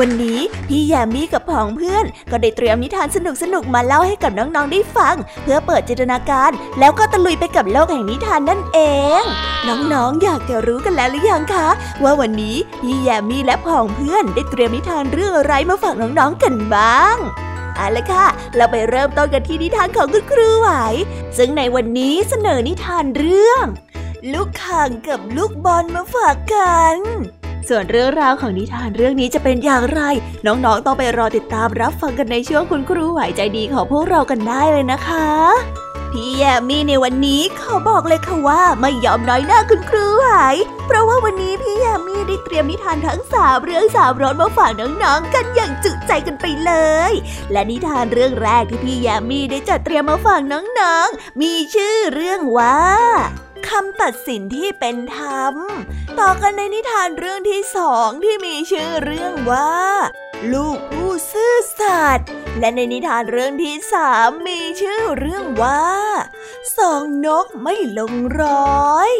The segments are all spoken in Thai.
วันนี้พี่แยมมี่กับผองเพื่อน ก็ได้เตรียมนิทานสนุกๆมาเล่าให้กับน้องๆได้ฟัง เพื่อเปิดจินตนาการ แล้วก็ตะลุยไปกับโลกแห่งนิทานนั่นเอง น้องๆอยากจะรู้กันแล้วหรือยังคะ ว่าวันนี้พี่แยมมี่และผองเพื่อนได้เตรียมนิทานเรื่องอะไรมาฝากน้องๆกันบ้างเอาละค่ะ เราไปเริ่มต้นกันที่นิทานของคุณครูไหว ซึ่งในวันนี้เสนอนิทานเรื่อง ลูกข่างกับลูกบอลมาฝากกัน ส่วนเรื่องราวของนิทานเรื่องนี้จะเป็นอย่างไร น้องๆต้องไปรอติดตามรับฟังกันในช่วงคุณครูไหวใจดีของพวกเรากันได้เลยนะคะพี่แยมมี่ในวันนี้ขอบอกเลยค่ะว่าไม่ยอมน้อยหน้าคุณครูไหวเพราะว่าวันนี้พี่แยมมี่ได้เตรียมนิทานทั้งสามเรื่องสามรสมาฝากน้องๆกันอย่างจุใจกันไปเลย และนิทานเรื่องแรกที่พี่แยมมี่ได้จัดเตรียมมาฝากน้องๆ มีชื่อเรื่องว่า คำตัดสินที่เป็นธรรม ต่อกันในนิทานเรื่องที่สองที่มีชื่อเรื่องว่า ลูกผู้ซื่อสัตย์และในนิทานเรื่องที่สามมีชื่อเรื่องว่าสองนกไม่ลงร้อย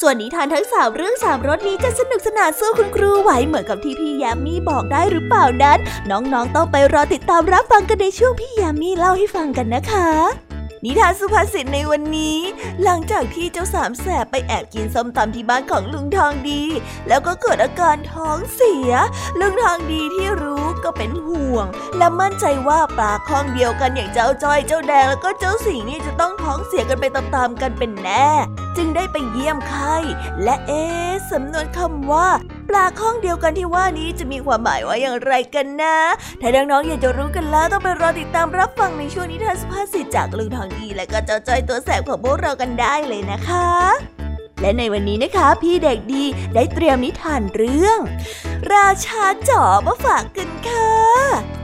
ส่วนนิทานทั้งสามเรื่องสามรสนี้จะสนุกสนานสู้คุณครูไหวเหมือนกับที่พี่ยามีบอกได้หรือเปล่านั้น น้องๆต้องไปรอติดตามรับฟังกันในช่วงพี่ยามีเล่าให้ฟังกันนะคะ นิทานสุภาษิตในวันนี้ หลังจากที่เจ้าสามแสบไปแอบกินส้มตำที่บ้านของลุงทองดี แล้วก็เกิดอาการท้องเสีย ลุงทองดีที่รู้ก็เป็นห่วง และมั่นใจว่าปลาคล้องเดียวกันอย่างเจ้าจ้อยเจ้าแดงแล้วก็เจ้าสิงนี่จะต้องท้องเสียกันไปตามๆกันเป็นแน่ จึงได้ไปเยี่ยมไข้และเอ๊สำนวนคำว่า ปลาข้องเดียวกันที่ว่านี้จะมีความหมายว่าอย่างไรกันนะ ถ้าน้องๆอยากจะรู้กันแล้วต้องไปรอติดตามรับฟังในช่วงนิทานสุภาษิตจากลุงทองดีและก็เจ้าจ้อยตัวแสบของพวกเรากันได้เลยนะคะ และในวันนี้นะคะ พี่เด็กดีได้เตรียมนิทานเรื่อง ราชาจ๋อมาฝากกันค่ะ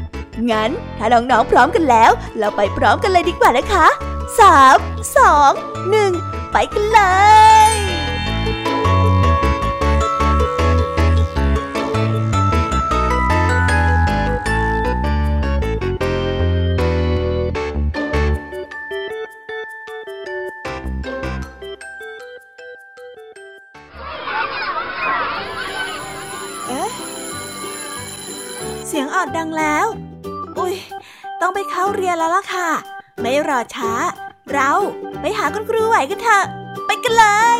งั้น ถ้าน้องๆพร้อมกันแล้ว เราไปพร้อมกันเลยดีกว่านะคะสามสองหนึ่งไปกันเลยเสียงออดดังแล้ว อุ้ยต้องไปเข้าเรียนแล้วล่ะค่ะ ไม่รอช้า เราไปหาคุณครูไหวกันเถอะ ไปกันเลย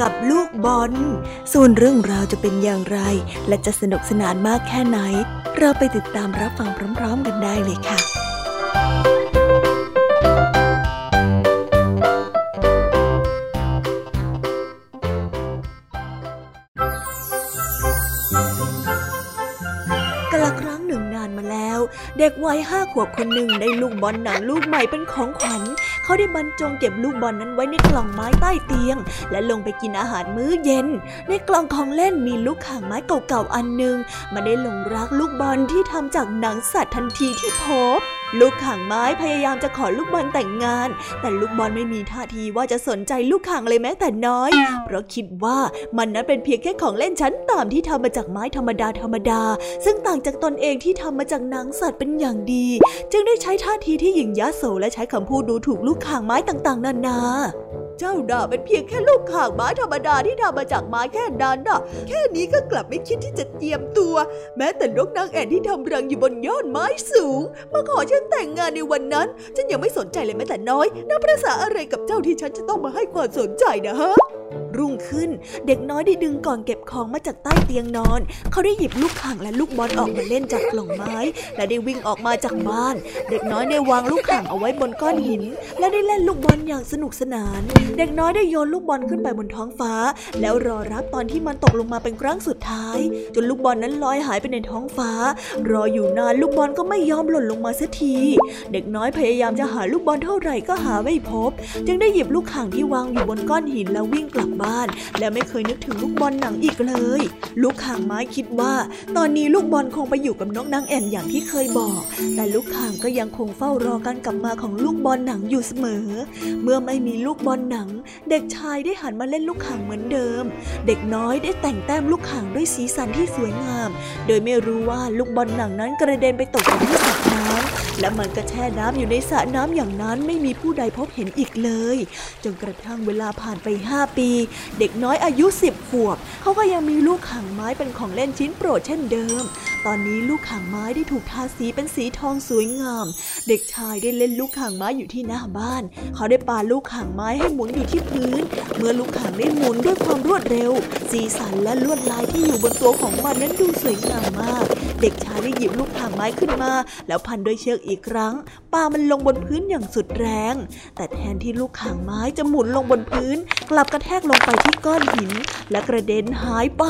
กับลูกบอล ส่วนเรื่องราวจะเป็นอย่างไร และจะสนุกสนานมากแค่ไหน เราไปติดตามรับฟังพร้อม ๆ กันได้เลยค่ะกลครั้งหนึ่งนานมาแล้วเด็กวัยห้าขวบคนหนึ่งได้ลูกบอลหนังลูกใหม่เป็นของขวัญ เขาได้บรรจงเก็บลูกบอลนั้นไว้ในกล่องไม้ใต้เตียง และลงไปกินอาหารมื้อเย็น ในกล่องของเล่นมีลูกข่างไม้เก่าๆอันหนึ่งมันได้หลงรักลูกบอลที่ทำจากหนังสัตว์ทันทีที่พบ ลูกข่างไม้พยายามจะขอลูกบอลแต่งงาน แต่ลูกบอลไม่มีท่าทีว่าจะสนใจลูกข่างเลยแม้แต่น้อย เพราะคิดว่ามันนั้นเป็นเพียงแค่ของเล่นชั้นต่ำที่ทำมาจากไม้ธรรมดาธรรมดา ซึ่งต่างจากตนเองที่ทำมาจากหนังสัตว์เป็นอย่างดี จึงได้ใช้ท่าทีที่หยิ่งยะโสและใช้คำพูดดูถูกลูกข่างไม้ต่างๆ นานา เจ้าด่าเป็นเพียงแค่ลูกข่างไม้ธรรมดาที่ทำมาจากไม้แค่นั้นน่ะ แค่นี้ก็กลับไม่คิดที่จะเตรียมตัว แม้แต่นกนางแอ่นที่ทำรังอยู่บนยอดไม้สูงมาขอฉันแต่งงานในวันนั้น ฉันยังไม่สนใจเลยแม้แต่น้อยนับประษาอะไรกับเจ้าที่ฉันจะต้องมาให้ความสนใจนะฮะรุ่งขึ้น เด็กน้อยได้ดึงกล่องเก็บของมาจากใต้เตียงนอน เขาได้หยิบลูกข่างและลูกบอลออกมาเล่นจากกล่องไม้ และได้วิ่งออกมาจากบ้าน เด็กน้อยได้วางลูกข่างเอาไว้บนก้อนหิน และได้เล่นลูกบอลอย่างสนุกสนานเด็กน้อยได้โยนลูกบอลขึ้นไปบนท้องฟ้า แล้วรอรับตอนที่มันตกลงมาเป็นครั้งสุดท้าย จนลูกบอลนั้นลอยหายไปในท้องฟ้า รออยู่นานลูกบอลก็ไม่ยอมหล่นลงมาสักที เด็กน้อยพยายามจะหาลูกบอลเท่าไหร่ก็หาไม่พบ จึงได้หยิบลูกข่างที่วางอยู่บนก้อนหินแล้ววิ่งกลับบ้าน และไม่เคยนึกถึงลูกบอลหนังอีกเลย ลูกข่างไม้คิดว่า ตอนนี้ลูกบอลคงไปอยู่กับนกนางแอ่นอย่างที่เคยบอก แต่ลูกข่างก็ยังคงเฝ้ารอการกลับมาของลูกบอลหนังอยู่เสมอ เมื่อไม่มีลูกบอลหนังเด็กชายได้หันมาเล่นลูกข่างเหมือนเดิม เด็กน้อยได้แต่งแต้มลูกข่างด้วยสีสันที่สวยงาม โดยไม่รู้ว่าลูกบอลหนังนั้นกระเด็นไปตกอยู่ที่สระน้ำและมันก็แช่น้ำอยู่ในสระน้ำอย่างนั้นไม่มีผู้ใดพบเห็นอีกเลย จนกระทั่งเวลาผ่านไปห้าปี เด็กน้อยอายุสิบขวบเขาก็ยังมีลูกข่างไม้เป็นของเล่นชิ้นโปรดเช่นเดิม ตอนนี้ลูกข่างไม้ได้ถูกทาสีเป็นสีทองสวยงาม เด็กชายได้เล่นลูกข่างไม้อยู่ที่หน้าบ้าน เขาได้ปาลูกข่างไม้ให้หมุนอยู่ที่พื้น เมื่อลูกข่างได้หมุนด้วยความรวดเร็ว สีสันและลวดลายที่อยู่บนตัวของมันนั้นดูสวยงามมาก เด็กชายได้หยิบลูกข่างไม้ขึ้นมา แล้วพันด้วยเชือกอีกครั้งปามันลงบนพื้นอย่างสุดแรง แต่แทนที่ลูกข่างไม้จะหมุนลงบนพื้น กลับกระแทกลงไปที่ก้อนหิน และกระเด็นหายไป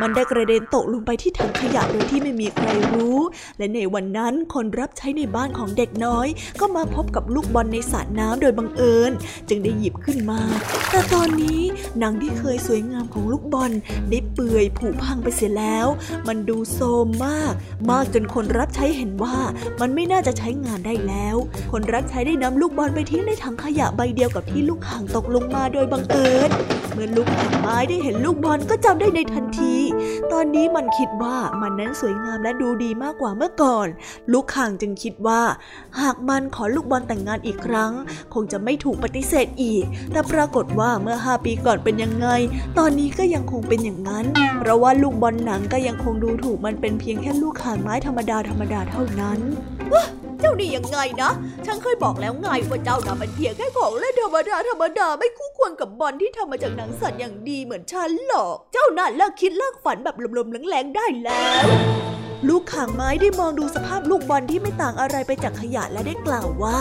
มันได้กระเด็นตกลงไปที่ถังขยะโดยที่ไม่มีใครรู้ และในวันนั้นคนรับใช้ในบ้านของเด็กน้อย ก็มาพบกับลูกบอลในสระน้ำโดยบังเอิญ จึงได้หยิบขึ้นมา แต่ตอนนี้หนังที่เคยสวยงามของลูกบอลได้เปื่อยผุพังไปเสียแล้ว มันดูโทรมมาก มากจนคนรับใช้เห็นว่ามันไม่น่าจะใช้งานได้แล้ว คนรับใช้ได้นำลูกบอลไปทิ้งในถังขยะใบเดียวกับที่ลูกห่างตกลงมาโดยบังเอิญเมื่อลูกห่างไม้ได้เห็นลูกบอลก็จำได้ในทันที ตอนนี้มันคิดว่ามันนั้นสวยงามและดูดีมากกว่าเมื่อก่อน ลูกข่างจึงคิดว่า หากมันขอลูกบอลแต่งงานอีกครั้ง คงจะไม่ถูกปฏิเสธอีก แต่ปรากฏว่าเมื่อห้าปีก่อนเป็นยังไง ตอนนี้ก็ยังคงเป็นอย่างนั้น เพราะว่าลูกบอลหนังก็ยังคงดูถูกมันเป็นเพียงแค่ลูกข่างไม้ธรรมดาธรรมดาเท่านั้น เจ้านี่ยังไงนะ ฉันเคยบอกแล้วไงว่าเจ้าน่ะเป็นเพียงแค่ของเล่นธรรมดาธรรมดาไม่คู่ควรกับบอลที่ทำมาจากหนังสัตว์อย่างดีเหมือนฉันหรอก เจ้าน่ะเลิกคิดเลิกฝันแบบลมๆแรงๆได้แล้ว ลูกข่างไม้ได้มองดูสภาพลูกบอลที่ไม่ต่างอะไรไปจากขยะและได้กล่าวว่า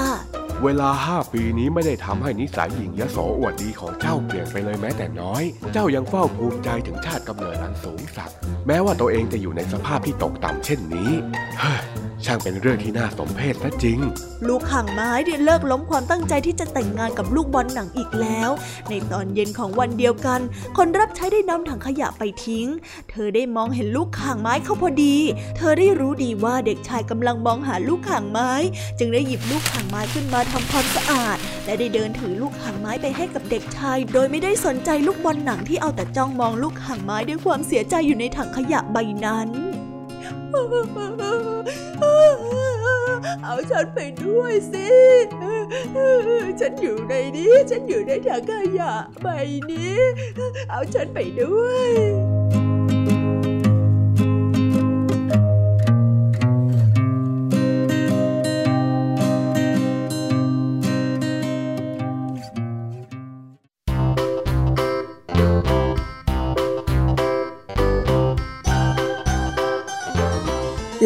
เวลาห้าปีนี้ไม่ได้ทำให้นิสัยหญิงยโสอวดดีของเจ้าเปลี่ยนไปเลยแม้แต่น้อย เจ้ายังเฝ้าภูมิใจถึงชาติกำเนิดอันสูงสักแม้ว่าตัวเองจะอยู่ในสภาพที่ตกต่ำเช่นนี้เฮ้ยช่างเป็นเรื่องที่น่าสมเพชซะจริง ลูกข่างไม้ได้เลิกล้มความตั้งใจที่จะแต่งงานกับลูกบอลหนังอีกแล้ว ในตอนเย็นของวันเดียวกัน คนรับใช้ได้นำถังขยะไปทิ้ง เธอได้มองเห็นลูกข่างไม้เข้าพอดีเธอได้รู้ดีว่าเด็กชายกำลังมองหาลูกข่างไม้ จึงได้หยิบลูกข่างไม้ขึ้นมาทำความสะอาด และได้เดินถือลูกข่างไม้ไปให้กับเด็กชาย โดยไม่ได้สนใจลูกบอลหนังที่เอาแต่จ้องมองลูกข่างไม้ด้วยความเสียใจอยู่ในถังขยะใบนั้นเอาฉันไปด้วยสิ ฉันอยู่ในนี้ ฉันอยู่ในถังขยะใบนี้ เอาฉันไปด้วย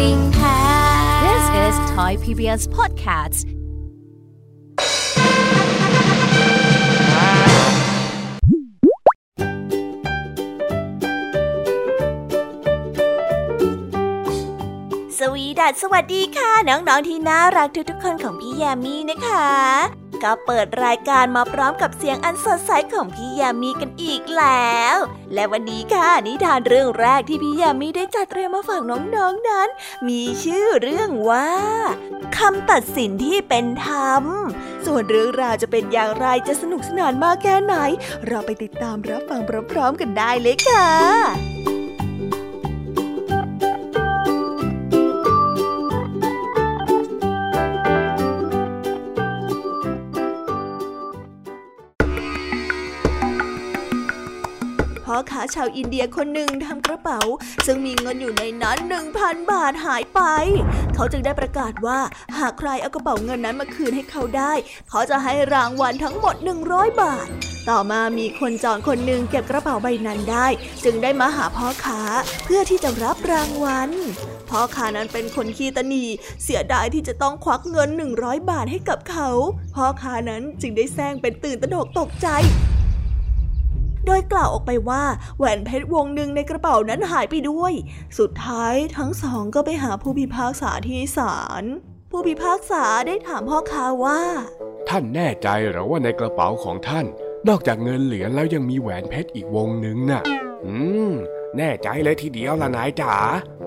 ด้วยใจจริงแท้ This is Thai PBS Podcast สวีดัสสวัสดีค่ะ น้อง ๆ ที่น่ารักทุกๆคนของพี่แยมมี่นะคะ ก็เปิดรายการมาพร้อมกับเสียงอันสดใสของพี่ยามีกันอีกแล้ว และวันนี้ค่ะนิทานเรื่องแรกที่พี่ยามีได้จัดเตรียมมาฝากน้องๆนนั้น มีชื่อเรื่องว่าคำตัดสินที่เป็นธรรม ส่วนเรื่องราวจะเป็นอย่างไรจะสนุกสนานมากแค่ไหน เราไปติดตามรับฟังพร้อมๆกันได้เลยค่ะ ค้าชาวอินเดียคนหนึ่งทำกระเป๋า ซึ่งมีเงินอยู่ในนั้นหนึ่งพันบาทหายไป เขาจึงได้ประกาศว่า หากใครเอากระเป๋าเงินนั้นมาคืนให้เขาได้ เขาจะให้รางวัลทั้งหมด 100 บาท ต่อมามีคนจองคนหนึ่งเก็บกระเป๋าใบนั้นได้ จึงได้มาหาพ่อค้าเพื่อที่จะรับรางวัลพ่อค้านั้นเป็นคนขี้ตนีเสียดายที่จะต้องควักเงิน 100 บาทให้กับเขา พ่อค้านั้นจึงได้แซงเป็นตื่นตระหนกตกใจ โดยกล่าวออกไปว่าแหวนเพชรวงหนึ่งในกระเป๋านั้นหายไปด้วย สุดท้ายทั้งสองก็ไปหาผู้พิพากษาที่ศาลผู้พิพากษาได้ถามพ่อค้าว่า ท่านแน่ใจหรือว่าในกระเป๋าของท่าน นอกจากเงินเหรียญแล้วยังมีแหวนเพชรอีกวงหนึ่งน่ะ อืม แน่ใจเลยทีเดียวละนายจ๋า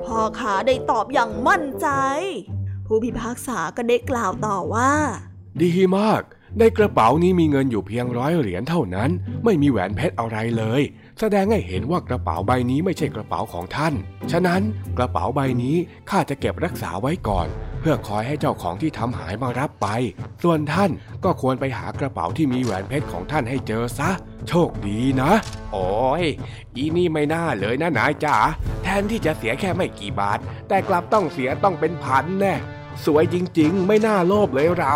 พ่อค้าได้ตอบอย่างมั่นใจ ผู้พิพากษาก็ได้กล่าวต่อว่า ดีมาก ในกระเป๋านี้มีเงินอยู่เพียงร้อยเหรียญเท่านั้น ไม่มีแหวนเพชรอะไรเลย แสดงให้เห็นว่ากระเป๋าใบนี้ไม่ใช่กระเป๋าของท่าน ฉะนั้นกระเป๋าใบนี้ข้าจะเก็บรักษาไว้ก่อน เพื่อคอยให้เจ้าของที่ทำหายมารับไป ส่วนท่านก็ควรไปหากระเป๋าที่มีแหวนเพชรของท่านให้เจอซะ โชคดีนะ โอ้ยอีนี่ไม่น่าเลยนะนายจ๋าแทนที่จะเสียแค่ไม่กี่บาท แต่กลับต้องเสียต้องเป็นพันแน่สวยจริง ๆ ไม่น่าโลภเลยเรา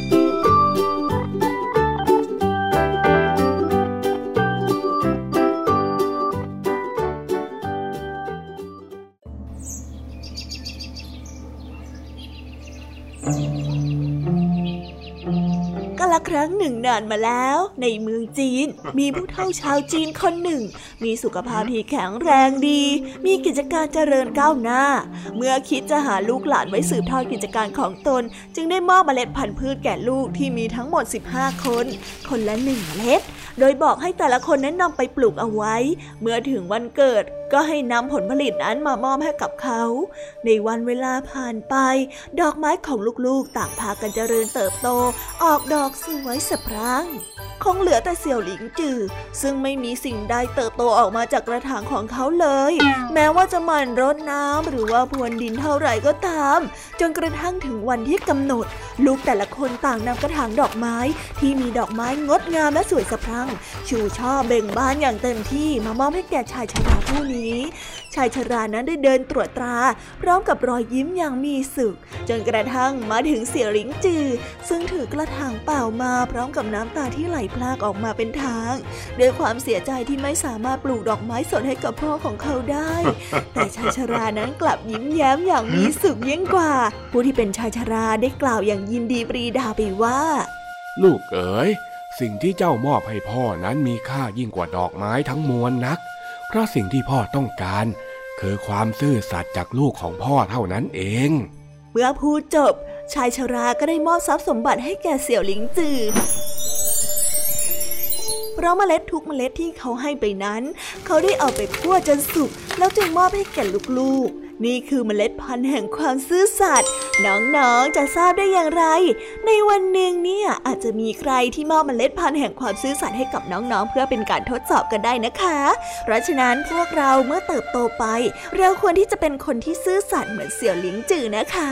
ครั้งหนึ่งนานมาแล้ว ในเมืองจีน มีผู้เฒ่าชาวจีนคนหนึ่ง มีสุขภาพที่แข็งแรงดี มีกิจการเจริญก้าวหน้า เมื่อคิดจะหาลูกหลานไว้สืบทอดกิจการของตน จึงได้มอบเมล็ดพันธุ์พืชแก่ลูกที่มีทั้งหมด 15 คน คนละหนึ่งเมล็ด โดยบอกให้แต่ละคนนั้นนำไปปลูกเอาไว้ เมื่อถึงวันเกิดก็ให้นำผลผลิตนั้นมามอบให้กับเขา ในวันเวลาผ่านไป ดอกไม้ของลูกๆต่างพากันเจริญเติบโต ออกดอกสไวยสะพรั่งคงเหลือแต่เสี่ยวหลิงจือ ซึ่งไม่มีสิ่งใดเติบโตออกมาจากกระถางของเขาเลย แม้ว่าจะหมั่นรดน้ำหรือว่าพรวนดินเท่าไหร่ก็ตาม จนกระทั่งถึงวันที่กำหนด ลูกแต่ละคนต่างนำกระถางดอกไม้ ที่มีดอกไม้งดงามและสวยสะพรั่ง ชูช่อเบ่งบานอย่างเต็มที่มามอบให้แก่ชายชราผู้นี้ชายชรานั้นได้เดินตรวจตรา พร้อมกับรอยยิ้มอย่างมีสุข จนกระทั่งมาถึงเสี่ยหลิงจือ ซึ่งถือกระถางเปล่ามาพร้อมกับน้ำตาที่ไหลพลากออกมาเป็นทาง ด้วยความเสียใจที่ไม่สามารถปลูกดอกไม้สดให้กับพ่อของเขาได้ แต่ชายชรานั้นกลับยิ้มแย้มอย่างมีสุขยิ่งกว่า ผู้ที่เป็นชายชราได้กล่าวอย่างยินดีปรีดาไปว่า ลูกเอ๋ยสิ่งที่เจ้ามอบให้พ่อนั้นมีค่ายิ่งกว่าดอกไม้ทั้งมวลนัก เพราะสิ่งที่พ่อต้องการ คือความซื่อสัตย์จากลูกของพ่อเท่านั้นเอง เมื่อพูดจบ ชายชราก็ได้มอบทรัพย์สมบัติให้แก่เสี่ยวหลิงจือเพราะเมล็ดทุกเมล็ดที่เขาให้ไปนั้น เขาได้เอาไปคั่วจนสุกแล้วจึงมอบให้แก่ลูกๆ นี่คือเมล็ดพันธุ์แห่งความซื่อสัตย์น้องๆจะทราบได้อย่างไร ในวันหนึ่งเนี่ยอาจจะมีใครที่มอบเมล็ดพันธุ์แห่งความซื่อสัตย์ให้กับน้องๆ เพื่อเป็นการทดสอบกันได้นะคะ เพราะฉะนั้นพวกเราเมื่อเติบโตไป เราควรที่จะเป็นคนที่ซื่อสัตย์เหมือนเสี่ยวหลิงจือนะคะ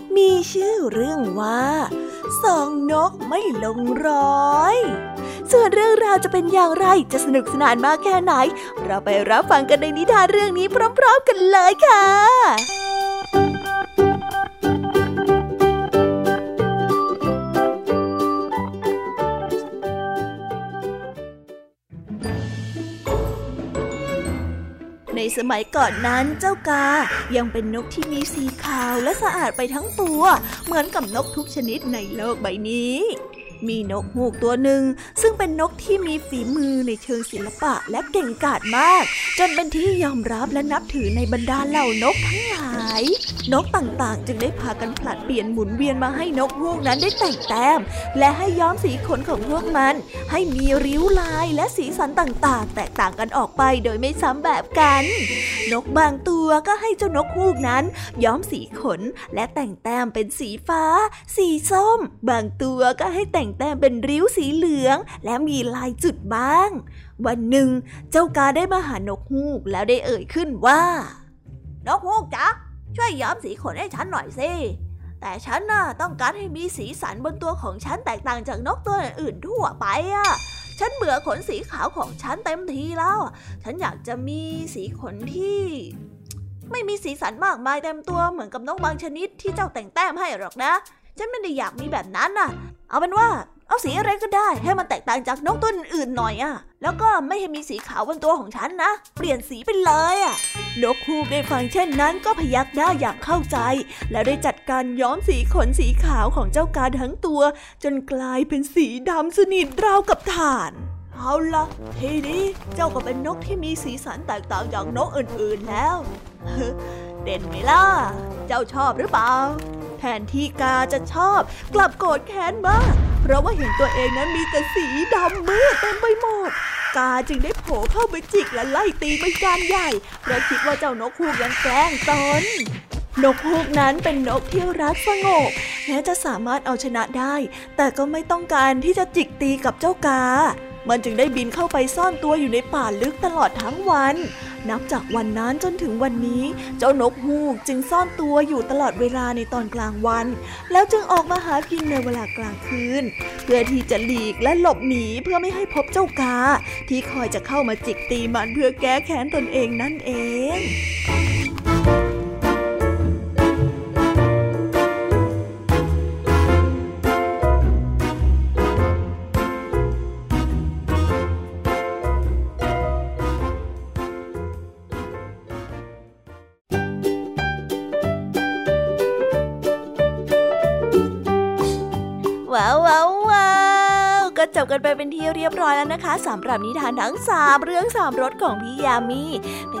มีชื่อเรื่องว่าสองนกไม่ลงร้อย ส่วนเรื่องราวจะเป็นอย่างไรจะสนุกสนานมากแค่ไหน เราไปรับฟังกันในนิทานเรื่องนี้พร้อม ๆ กันเลยค่ะ ในสมัยก่อนนั้นเจ้ากา ยังเป็นนกที่มีสีขาวและสะอาดไปทั้งตัว เหมือนกับนกทุกชนิดในโลกใบนี้ มีนกฮูกตัวหนึ่ง ซึ่งเป็นนกที่มีฝีมือในเชิงศิลปะและเก่งกาจมาก จนเป็นที่ยอมรับและนับถือในบรรดาเหล่านกทั้งหลาย นกต่างๆ จึงได้พากันผลัดเปลี่ยนหมุนเวียนมาให้นกฮูกนั้นได้แต่งแต้ม และให้ย้อมสีขนของพวกมัน ให้มีริ้วลายและสีสันต่างๆ แตกต่างกันออกไปโดยไม่ซ้ำแบบกัน นกบางตัวก็ให้เจ้านกฮูกนั้น ย้อมสีขนและแต่งแต้มเป็นสีฟ้า สีส้ม บางตัวก็ให้แต่งแต้มเป็นริ้วสีเหลือง และมีลายจุดบ้าง วันหนึ่ง เจ้ากาได้มาหานกฮูกแล้วได้เอ่ยขึ้นว่า นกฮูกจ๊ะช่วยย้อมสีขนให้ฉันหน่อยสิแต่ฉันน่ะต้องการให้มีสีสันบนตัวของฉันแตกต่างจากนกตัวอื่นทั่วไปอะ ฉันเบื่อขนสีขาวของฉันเต็มทีแล้ว ฉันอยากจะมีสีขนที่ ไม่มีสีสันมากมายเต็มตัวเหมือนกับนกบางชนิดที่เจ้าแต่งแต้มให้หรอกนะ ฉันไม่ได้อยากมีแบบนั้นน่ะ เอาเป็นว่าเอาสีอะไรก็ได้ให้มันแตกต่างจากนกตัวอื่นหน่อยอะแล้วก็ไม่ให้มีสีขาวบนตัวของฉันนะ เปลี่ยนสีไปเลยอะนกฮูกได้ฟังเช่นนั้นก็พยักหน้าอย่างเข้าใจ แล้วได้จัดการย้อมสีขนสีขาวของเจ้ากาทั้งตัว จนกลายเป็นสีดำสนิทราวกับถ่าน เอาละทีนี้เจ้าก็เป็นนกที่มีสีสันแตกต่างจากนกอื่นๆแล้ว เด่นไหมล่ะ เจ้าชอบหรือเปล่า แทนที่กาจะชอบ กลับโกรธแค้นมาก เพราะว่าเห็นตัวเองนั้นมีแต่สีดำมืดเต็มไปหมด กาจึงได้โผล่เข้าไปจิกและไล่ตีเป็นการใหญ่ เพราะคิดว่าเจ้านกฮูกยังแกล้งตนนกฮูกนั้นเป็นนกที่รักสงบแม้จะสามารถเอาชนะได้ แต่ก็ไม่ต้องการที่จะจิกตีกับเจ้ากา มันจึงได้บินเข้าไปซ่อนตัวอยู่ในป่าลึกตลอดทั้งวัน นับจากวันนั้นจนถึงวันนี้ เจ้านกฮูกจึงซ่อนตัวอยู่ตลอดเวลาในตอนกลางวัน แล้วจึงออกมาหากินในเวลากลางคืน เพื่อที่จะหลีกและหลบหนีเพื่อไม่ให้พบเจ้ากา ที่คอยจะเข้ามาจิกตีมันเพื่อแก้แค้นตนเองนั่นเอง ว้าวว้าววาวก็จบกันไปเป็นที่เรียบร้อยแล้วนะคะสำหรับนิทานทั้งสามเรื่องสามรสของพี่ยามีเป็น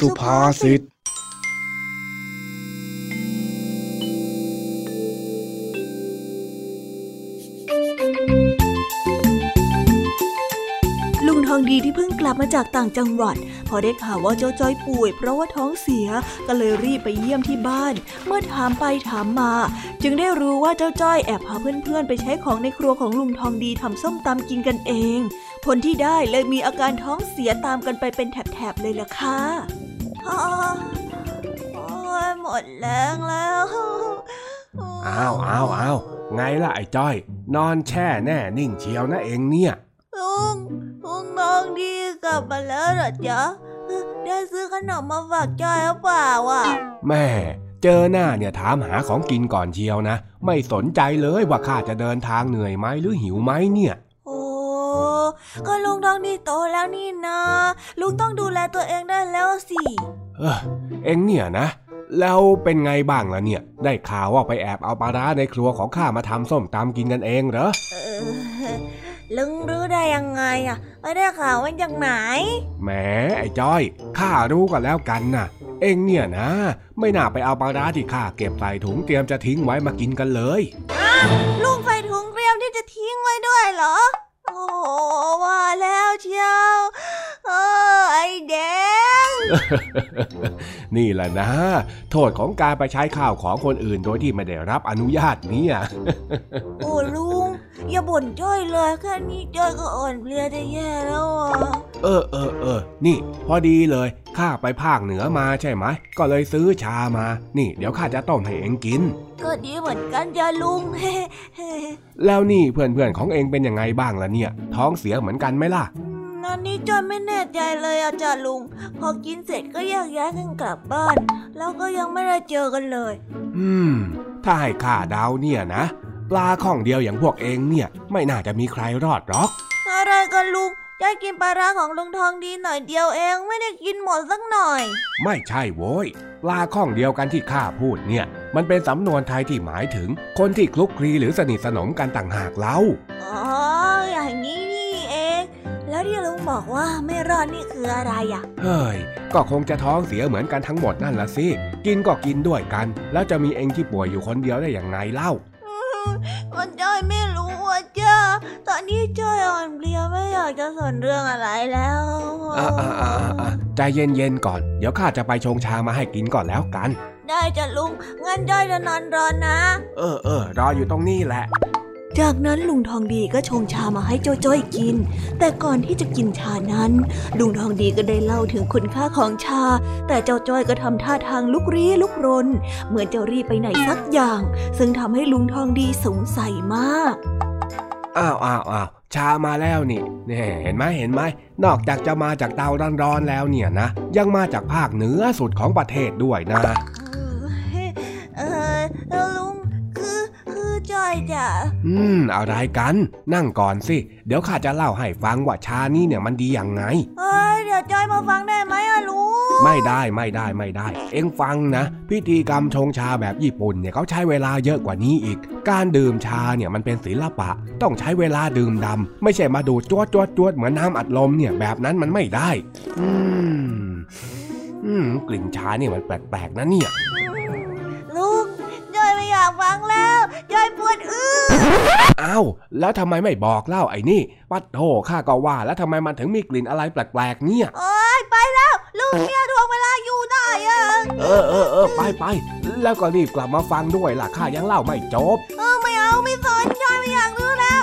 สุภาษิตทองดีที่เพิ่งกลับมาจากต่างจังหวัด พอได้ข่าวว่าเจ้าจ้อยป่วย เพราะว่าท้องเสียก็เลยรีบไปเยี่ยมที่บ้าน เมื่อถามไปถามมา จึงได้รู้ว่าเจ้าจ้อยแอบพาเพื่อนๆ ไปใช้ของในครัวของลุงทองดีทำส้มตำกินกันเอง ผลที่ได้เลยมีอาการท้องเสียตามกันไปเป็นแถบๆเลยล่ะค่ะโอ้ยหมดแรงแล้วอ้าวอ้าวอ้าวไงล่ะไอ้จ้อย นอนแช่แน่นิ่งเชียวนะเองเนี่ยลุงลุงน้องดีกลับมาแล้วเหรอจ๊ะได้ซื้อขนมมาฝากจอยหรือเปล่าอะ แม่ เจอหน้าเนี่ยถามหาของกินก่อนเชียวนะ ไม่สนใจเลยว่าข้าจะเดินทางเหนื่อยไหมหรือหิวไหมเนี่ยโอ้ ก็ลุงน้องดีโตแล้วนี่นะ ลุงต้องดูแลตัวเองได้แล้วสิ เออเอ็งเนี่ยนะ แล้วเป็นไงบ้างล่ะเนี่ย ได้ข่าวว่าไปแอบเอาปลาร้าในครัวของข้ามาทำส้มตำกินกันเองเหรอลุงรู้ได้ยังไงอะไม่ได้ข่าวว่าจากไหน แหมไอ้จ้อยข้ารู้กันแล้วกันนะเอ็งเนี่ยนะ ไม่น่าไปเอาปลาร้าที่ข้าเก็บใส่ถุงเตรียมจะทิ้งไว้มากินกันเลยลุงใส่ถุงเตรียมที่จะทิ้งไว้ด้วยเหรอ นี่แหละนะ โทษของการไปใช้ข้าวของคนอื่นโดยที่ไม่ได้รับอนุญาตเนี่ยโอ้ลุง อย่าบ่นจ้อยเลยแค่นี้จ้อยก็อ่อนเพลียจะแย่แล้วอะเออเออเออนี่ พอดีเลยข้าไปภาคเหนือมาใช่ไหมก็เลยซื้อชามา นี่ เดี๋ยวข้าจะต้มให้เองกิน ก็ดีเหมือนกันจ้ะลุงแล้วนี่เพื่อนๆของเองเป็นยังไงบ้างล่ะเนี่ย ท้องเสียเหมือนกันไหมล่ะ นันนี้จอยไม่แน่ใจเลยอาจารย์ลุง พอกินเสร็จก็แยกย้ายกันกลับบ้าน แล้วก็ยังไม่ได้เจอกันเลย อืม ถ้าให้ข้าดาวเนี่ยนะ ปลาข้องเดียวอย่างพวกเองเนี่ย ไม่น่าจะมีใครรอดหรอก อะไรกันลุงยายกินปลาร้าของลุงทองดีหน่อยเดียวเองไม่ได้กินหมดสักหน่อย ไม่ใช่โว้ยปลาข้องเดียวกันที่ข้าพูดเนี่ย มันเป็นสำนวนไทยที่หมายถึง คนที่คลุกคลีหรือสนิทสนมกันต่างหากเล่าอ๋ออย่างนี้นี่เอง แล้วที่ลุงบอกว่าไม่รอดนี่คืออะไรอะ เฮ้ย ก็คงจะท้องเสียเหมือนกันทั้งหมดนั่นละสิ กินก็กินด้วยกัน แล้วจะมีเองที่ป่วยอยู่คนเดียวได้อย่างไงเล่ามันจ้อยไม่รู้ว่าจ้าตอนนี้จ้อยอ่อนเพลียไม่อยากจะสนเรื่องอะไรแล้วอ่าอ่าอ่าใจเย็นๆก่อน เดี๋ยวข้าจะไปชงชามาให้กินก่อนแล้วกัน ได้จ้ะลุง งั้นจ้อยจะนอนรอนนะเออเออรออยู่ตรงนี้แหละ จากนั้นลุงทองดีก็ชงชามาให้โจจ้อยกิน แต่ก่อนที่จะกินชานั้น ลุงทองดีก็ได้เล่าถึงคุณค่าของชา แต่เจ้าจ้อยก็ทำท่าทางลุกรี้ลุกรน เหมือนจะรีบไปไหนสักอย่าง ซึ่งทำให้ลุงทองดีสงสัยมาก อ้าวอ้าวอ้าวชามาแล้วนี่เนี่ยเห็นไหมเห็นไหม นอกจากจะมาจากเตาร้อนๆแล้วเนี่ยนะ ยังมาจากภาคเหนือสุดของประเทศด้วยนะจ้อ ยจ้ะ อืม อะไรกัน นั่งก่อนสิ เดี๋ยวข้าจะเล่าให้ฟังว่าชานี่เนี่ยมันดีอย่างไงเฮ้ย เดี๋ยวจ้อยมาฟังได้ไหมอะลุง ไม่ได้ไม่ได้ไม่ได้ เอ็งฟังนะ พิธีกรรมชงชาแบบญี่ปุ่นเนี่ยเขาใช้เวลาเยอะกว่านี้อีก การดื่มชาเนี่ยมันเป็นศิลปะ ต้องใช้เวลาดื่มดำไม่ใช่มาดูดจวดจวดจวดเหมือนน้ำอัดลมเนี่ยแบบนั้นมันไม่ได้ อืม อืม กลิ่นชาเนี่ยมันแปลกๆนะเนี่ยากฟังแล้วยายปวดอื้ออ้าวแล้วทำไมไม่บอกเล่าไอ้นี่ปัดโถข้าก็ว่า แล้วทำไมมันถึงมีกลิ่นอะไรแปลกๆเนี่ย โอ้ยไปแล้ว ลูกเนี่ยทวงเวลาอยู่ได้อะเออเออเออไปไปแล้วก็รีบกลับมาฟังด้วยล่ะข้ายังเล่าไม่จบ เออไม่เอาไม่สนยายไม่อยากรู้แล้ว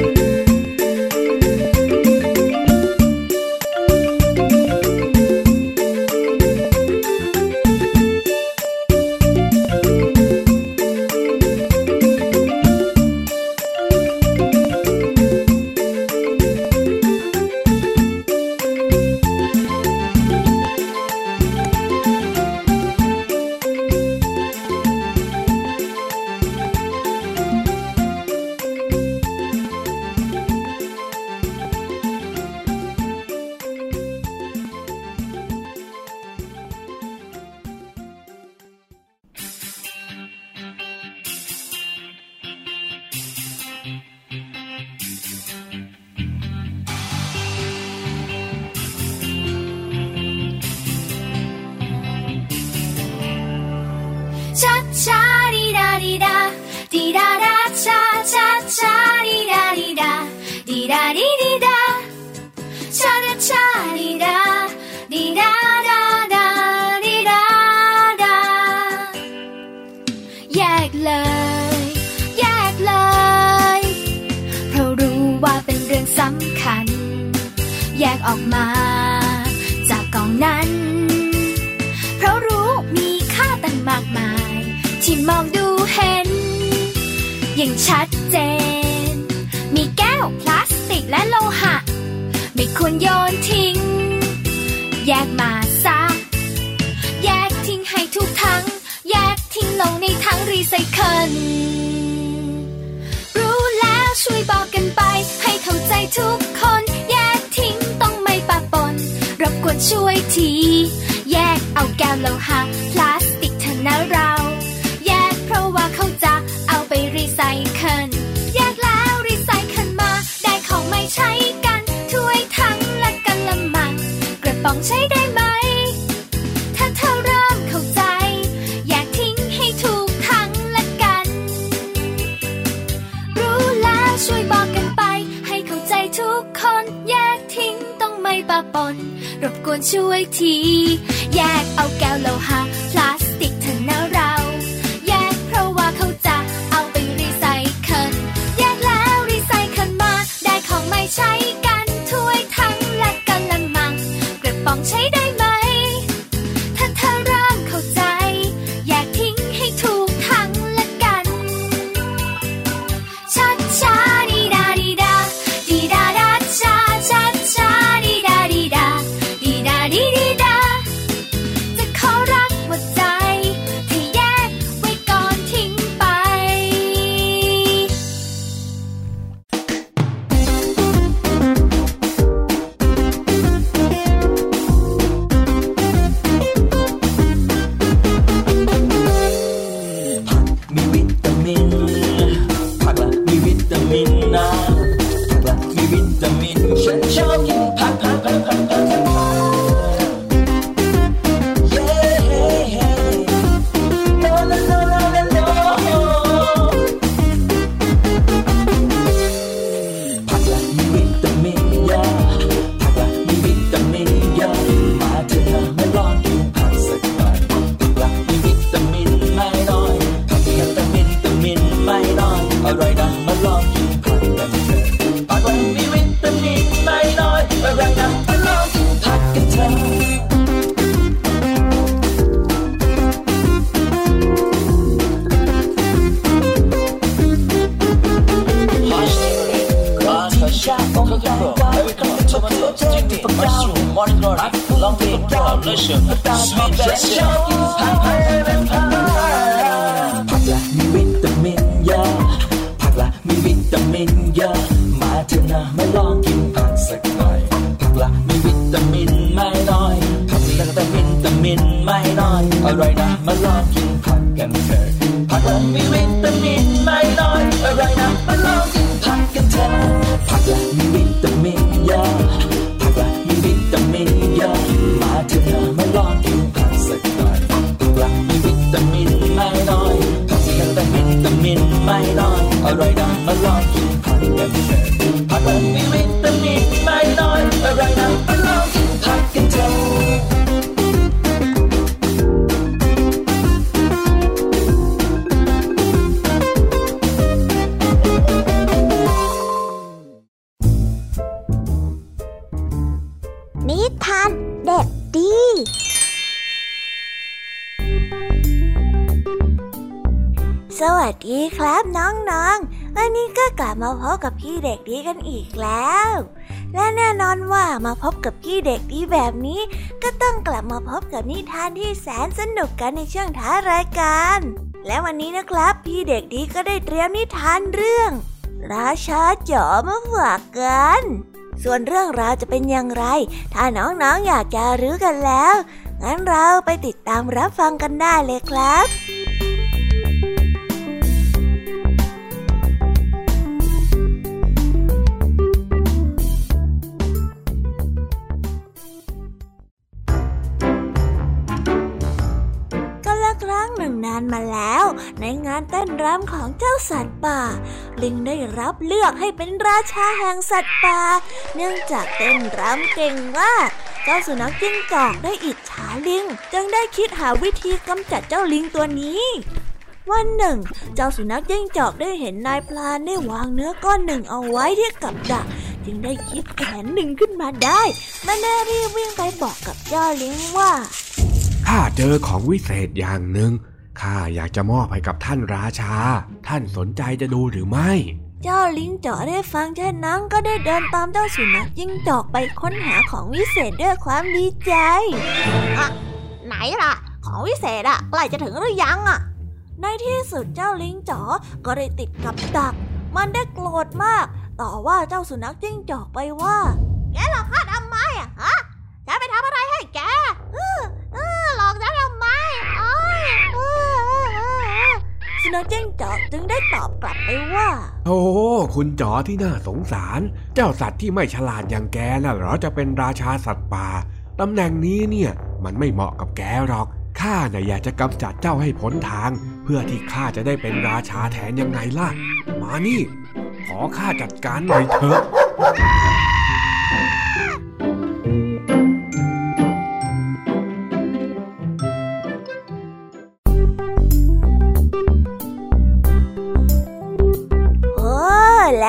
ซเคิลแยกแล้วรีไซเคิลมา ได้ของไม่ใช้กันถ้วยทั้งและกันละมัง กระป๋องใช้ได้ไหม ถ้าเธอเริ่มเข้าใจ แยกทิ้งให้ถูกทั้งละกัน รู้แล้วช่วยบอกกันไป ให้เข้าใจทุกคน แยกทิ้งต้องไม่ปะปน รบกวนช่วยที แยกเอาแก้วโลหะ น้อยอร่อยนะมาลองกินผักกันเถอะผักละมีวิตา อีกแล้ว และแน่นอนว่ามาพบกับพี่เด็กดีแบบนี้ ก็ต้องกลับมาพบกับนิทานที่แสนสนุกกันในช่วงท้ายรายการ และวันนี้นะครับ พี่เด็กดีก็ได้เตรียมนิทานเรื่อง ราชาจ๋อมาฝากกัน ส่วนเรื่องราวจะเป็นอย่างไร ถ้าน้องๆออยากจะรู้กันแล้ว งั้นเราไปติดตามรับฟังกันได้เลยครับานมาแล้ว ในงานเต้นรำของเจ้าสัตว์ป่า ลิงได้รับเลือกให้เป็นราชาแห่งสัตว์ป่า เนื่องจากเต้นรำเก่งมากเจ้าสุนัขจิ้งจอกได้อิจฉาลิง จึงได้คิดหาวิธีกำจัดเจ้าลิงตัวนี้วันหนึ่ง เจ้าสุนัขจิ้งจอกได้เห็นนายพลานได้วางเนื้อก้อนหนึ่งเอาไว้ที่กับดัก จึงได้คิดแผนหนึ่งขึ้นมาได้มันได้รีบวิ่งไปบอกกับเจ้าลิงว่าข้าเจอของวิเศษอย่างหนึ่ง ข้าอยากจะมอบให้กับท่านราชา ท่านสนใจจะดูหรือไม่ เจ้าลิงจ่อได้ฟังเช่นนั้นก็ได้เดินตามเจ้าสุนัขจิ้งจอกไปค้นหาของวิเศษด้วยความดีใจอะไหนล่ะ ของวิเศษอะใกล้จะถึงหรือยังอะในที่สุดเจ้าลิงจ๋อก็ได้ติดกับดัก มันได้โกรธมาก ต่อว่าเจ้าสุนัขจิ้งจอกไปว่า แกหลอกข้าทำไมอะฮะฉันไปทำอะไรให้แกเออเออหลอกฉันทำไมโอ้ย สุนัขจิ้งจอกจึงได้ตอบกลับไปว่า โอ้คุณจอที่น่าสงสาร เจ้าสัตว์ที่ไม่ฉลาดอย่างแกน่ะหรอจะเป็นราชาสัตว์ป่าตำแหน่งนี้เนี่ย มันไม่เหมาะกับแกหรอกข้าน่ะอยากจะกำจัดเจ้าให้พ้นทาง เพื่อที่ข้าจะได้เป็นราชาแทนยังไงล่ะ มานี่ ขอข้าจัดการหน่อยเถอะ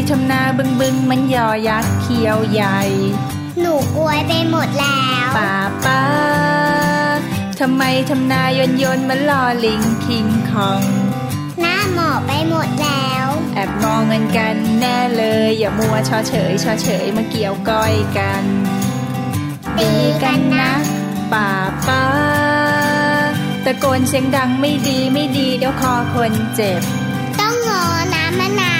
ทำไมทำนาบึงบึงมันยอยักษ์เขียวใหญ่ หนูกลวยไปหมดแล้วป้าป้าทำไมทำนายนยนต์มันลอลิงคิงคอง หน้าหมอไปหมดแล้ว แอบมองเงินกันแน่เลย อย่ามัวชอเฉยชอเฉยมาเกี่ยวก้อยกันดีกันนะป้าป้าตะโกนเสียงดังไม่ดีไม่ดีเดี๋ยวคอคนเจ็บ ต้องงอน้ำมะนาวมามา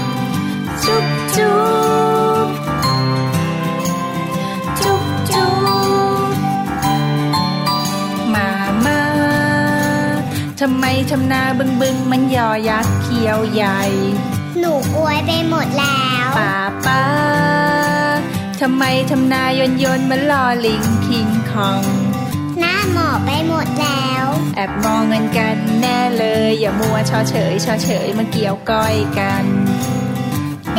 จุ๊บจุ๊บจุ๊บจุ๊บมามาทำไมทำนาบึงบึงมันยอยักษ์เขียวใหญ่ หนูกลวยไปหมดแล้วป้าป้าทำไมทำนายนยนมันลอลิงคิงคองหน้าหมอไปหมดแล้ว แอบมองเงินกันแน่เลย อย่ามัวชอเฉยชอเฉยมาเกี่ยวก้อยกัน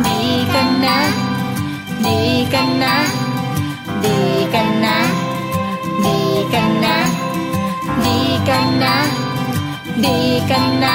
నీకన్నా నీకన్నా నీకన్నా నీకన్నా నీకన్నా నీకన్నా